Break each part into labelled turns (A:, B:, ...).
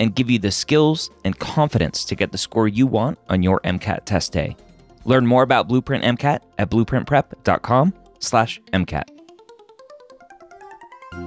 A: and give you the skills and confidence to get the score you want on your MCAT test day. Learn more about Blueprint MCAT at blueprintprep.com/mcat.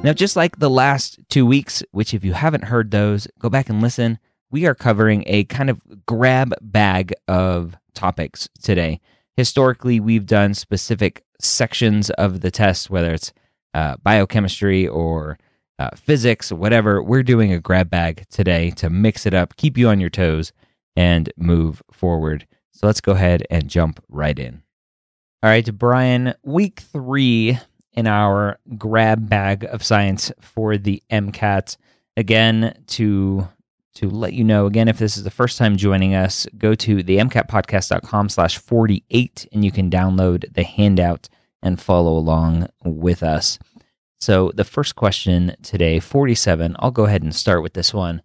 A: Now, just like the last two weeks, which if you haven't heard those, go back and listen. We are covering a kind of grab bag of topics today. Historically, we've done specific sections of the test, whether it's uh, biochemistry or uh, physics, whatever. We're doing a grab bag today to mix it up, keep you on your toes, and move forward. So let's go ahead and jump right in. All right, Bryan, week three in our grab bag of science for the MCAT. Again, to to let you know again if this is the first time joining us go to the mcatpodcast.com slash 48 and you can download the handout and follow along with us so the first question today 47 i'll go ahead and start with this one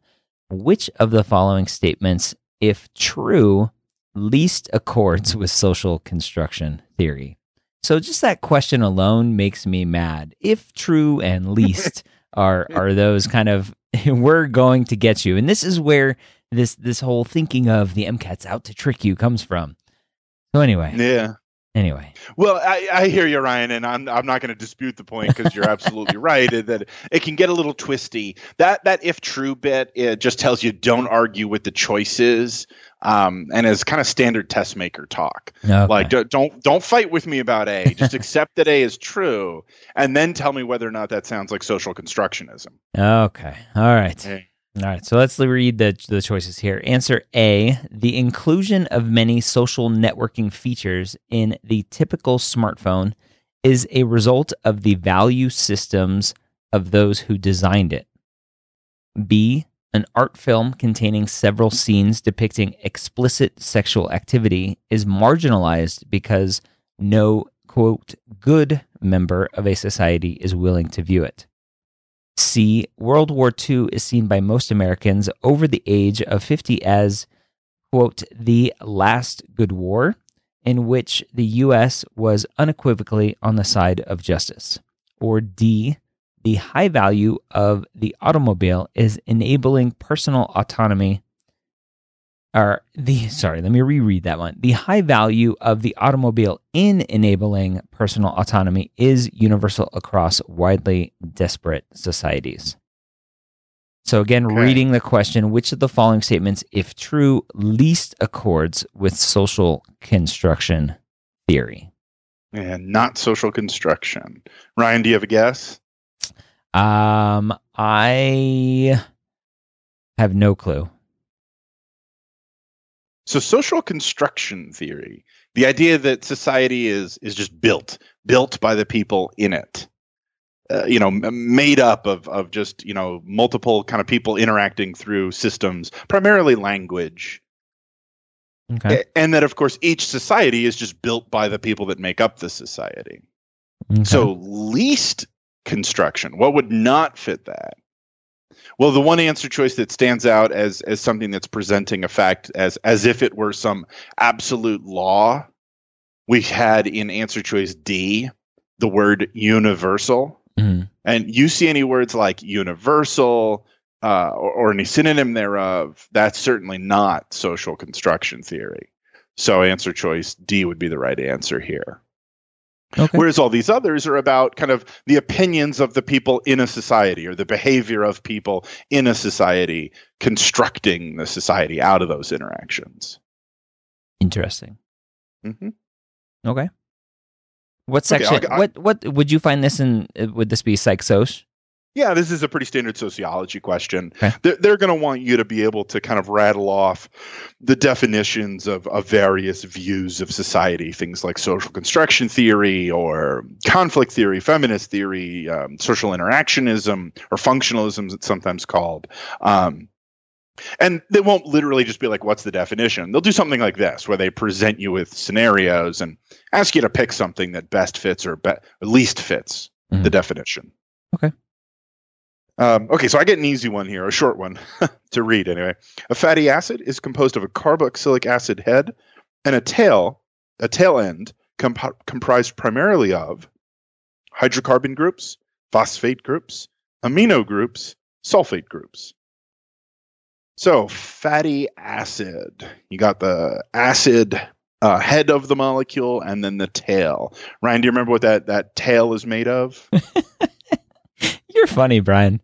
A: which of the following statements if true least accords with social construction theory so just that question alone makes me mad if true and least are are those kind of we're going to get you. And this is where this this whole thinking of the MCAT's out to trick you comes from. So anyway.
B: Yeah.
A: Anyway.
B: Well, I, I hear you, Ryan, and I'm I'm not going to dispute the point because you're absolutely right that it can get a little twisty. That that if true bit it just tells you don't argue with the choices, um, and is kind of standard test maker talk. Okay. Like don't don't fight with me about A. Just accept that A is true, and then tell me whether or not that sounds like social constructionism.
A: Okay. All right. Hey. All right, so let's read the, the choices here. Answer A The inclusion of many social networking features in the typical smartphone is a result of the value systems of those who designed it. B An art film containing several scenes depicting explicit sexual activity is marginalized because no, quote, good member of a society is willing to view it. C. World War II is seen by most Americans over the age of 50 as, quote, the last good war, in which the U.S. was unequivocally on the side of justice. Or D. The high value of the automobile is enabling personal autonomy or the sorry, let me reread that one. The high value of the automobile in enabling personal autonomy is universal across widely disparate societies. So again, okay. reading the question, which of the following statements, if true, least accords with social construction theory?
B: And not social construction. Ryan, do you have a guess?
A: Um, I have no clue.
B: So social construction theory, the idea that society is is just built, built by the people in it. Uh, you know, made up of of just, you know, multiple kind of people interacting through systems, primarily language. Okay. And that of course each society is just built by the people that make up the society. Okay. So least construction, what would not fit that? Well, the one answer choice that stands out as as something that's presenting a fact as as if it were some absolute law, we had in answer choice D the word universal. Mm-hmm. And you see any words like universal uh, or, or any synonym thereof, that's certainly not social construction theory. So answer choice D would be the right answer here. Okay. Whereas all these others are about kind of the opinions of the people in a society or the behavior of people in a society, constructing the society out of those interactions.
A: Interesting.
B: Mm-hmm.
A: Okay. What
B: Okay. I'll- I-
A: what what would you find this in? uh, Would this be psych soc?
B: Yeah, this is a pretty standard sociology question.
A: Okay.
B: They're, they're going to want you to be able to kind of rattle off the definitions of, of various views of society, things like social construction theory or conflict theory, feminist theory, um, social interactionism, or functionalism, as it's sometimes called. Um, and they won't literally just be like, what's the definition? They'll do something like this, where they present you with scenarios and ask you to pick something that best fits or be- least fits
A: Mhm.
B: the definition.
A: Okay.
B: Um, okay, so I get an easy one here, a short one to read anyway. A fatty acid is composed of a carboxylic acid head and a tail, a tail end comp- comprised primarily of hydrocarbon groups, phosphate groups, amino groups, sulfate groups. So, fatty acid. You got the acid uh, head of the molecule and then the tail. Ryan, do you remember what that, that tail is made of?
A: You're funny, Bryan.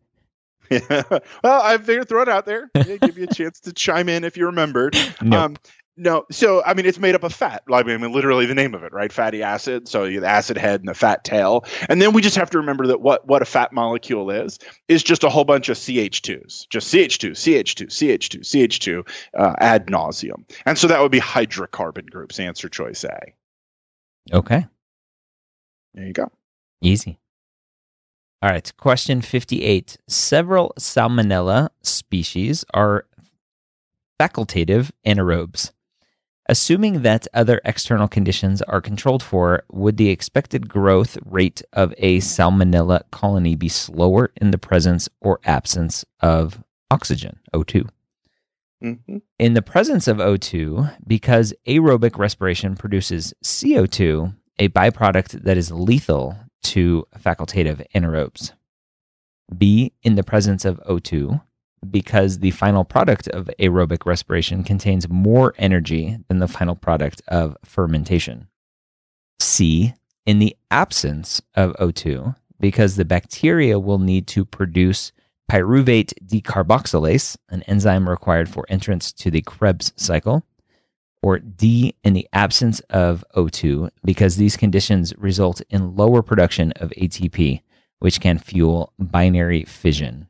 B: Yeah. well, I figured throw it out there. Yeah, give you a chance to chime in if you remembered.
A: No.
B: Um, no, so I mean, it's made up of fat. I mean, literally the name of it, right? Fatty acid. So the acid head and the fat tail, and then we just have to remember that what what a fat molecule is is just a whole bunch of CH2s, just CH2, CH2, CH2, CH2 uh, ad nauseum, and so that would be hydrocarbon groups. Answer choice A.
A: okay.
B: There you go.
A: Easy. All right. Question 58. Several Salmonella species are facultative anaerobes. Assuming that other external conditions are controlled for, would the expected growth rate of a Salmonella colony be slower in the presence or absence of oxygen, O2?
B: hmm
A: In the presence of O2, because aerobic respiration produces CO2, a byproduct that is lethal to facultative anaerobes. B, in the presence of O2, because the final product of aerobic respiration contains more energy than the final product of fermentation. C, in the absence of O2, because the bacteria will need to produce pyruvate decarboxylase, an enzyme required for entrance to the Krebs cycle, or D, in the absence of O2, because these conditions result in lower production of ATP, which can fuel binary fission.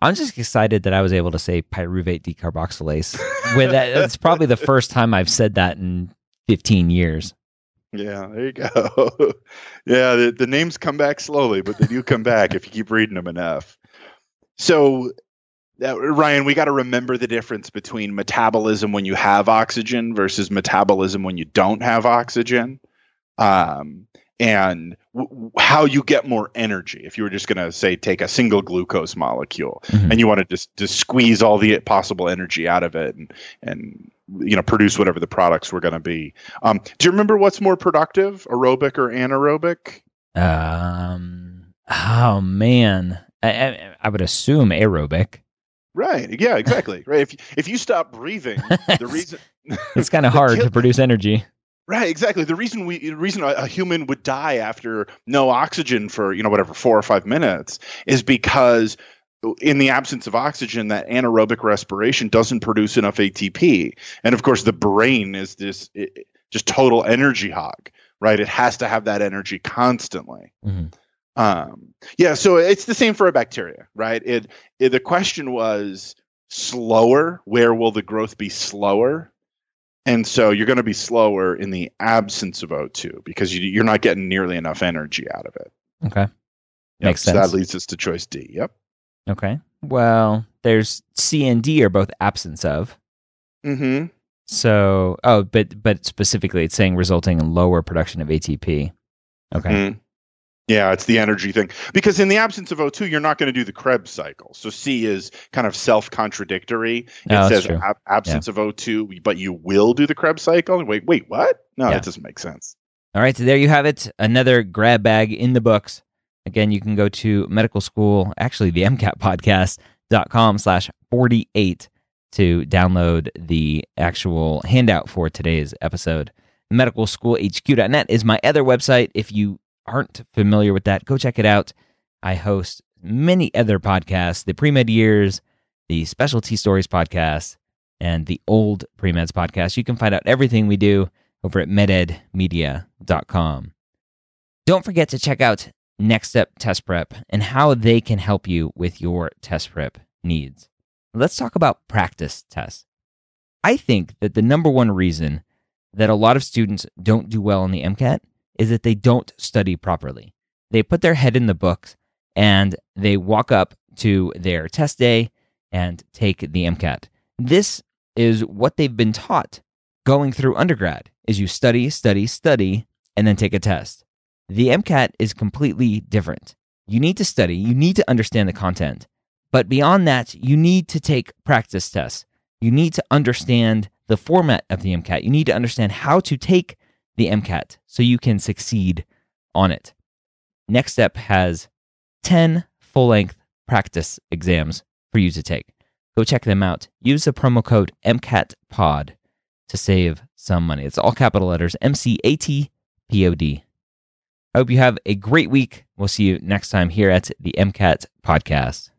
A: I'm just excited that I was able to say pyruvate decarboxylase. With that, it's probably the first time I've said that in 15 years.
B: Yeah, there you go. yeah, the, the names come back slowly, but they do come back if you keep reading them enough. So, uh, Ryan, we got to remember the difference between metabolism when you have oxygen versus metabolism when you don't have oxygen, um, and w- how you get more energy. If you were just going to say take a single glucose molecule
A: Mhm.
B: and you want to just just squeeze all the possible energy out of it and and you know produce whatever the products were going to be. Um, do you remember what's more productive, aerobic or anaerobic?
A: Um, oh man, I, I, I would assume aerobic.
B: Right. Yeah. Exactly. right. If if you stop breathing, the reason
A: It's kind of hard
B: kill-
A: to produce energy.
B: Right, exactly. The reason we, the reason a, human would die after no oxygen for you know whatever four or five minutes is because in the absence of oxygen, that anaerobic respiration doesn't produce enough ATP, and of course the brain is this it, just total energy hog. Right, it has to have that energy constantly.
A: Mhm.
B: Um, yeah, so it's the same for a bacteria, right? It, it the question was slower. Where will the growth be slower? And so you're going to be slower in the absence of O2 because you, you're not getting nearly enough energy out of it.
A: Okay,
B: Yep,
A: Makes
B: so
A: sense.
B: that leads us to choice D. Yep.
A: okay. Well, there's C and D are both absence of.
B: Mm-hmm.
A: So, oh, but but specifically, it's saying resulting in lower production of ATP. Okay.
B: Mhm. Yeah, it's the energy thing. Because in the absence of O2, you're not going to do the Krebs cycle. So C is kind of self-contradictory. It
A: No,
B: says ab- absence of O2, but you will do the Krebs cycle. Wait, wait, what? No,
A: Yeah.
B: that doesn't make sense.
A: All right, so there you have it. Another grab bag in the books. Again, you can go to medical school, actually the MCATpodcast.com slash 48 to download the actual handout for today's episode. Medicalschoolhq.net is my other website. If you aren't familiar with that, go check it out. I host many other podcasts, the Pre-Med Years, the Specialty Stories podcast, and the Old Pre-Meds podcast. You can find out everything we do over at mededmedia.com. Don't forget to check out Next Step Test Prep and how they can help you with your test prep needs. Let's talk about practice tests. I think that the number one reason that a lot of students don't do well on the MCAT is that they don't study properly. They put their head in the books and they walk up to their test day and take the MCAT. This is what they've been taught going through undergrad is you study, study, study and then take a test. The MCAT is completely different. You need to study, you need to understand the content. But beyond that, you need to take practice tests. You need to understand the format of the MCAT. You need to understand how to take the MCAT so you can succeed on it. Next Step has 10 full length practice exams for you to take. Go check them out. Use the promo code MCATPOD to save some money. It's all capital letters M C A T P O D. I hope you have a great week. We'll see you next time here at the MCAT podcast.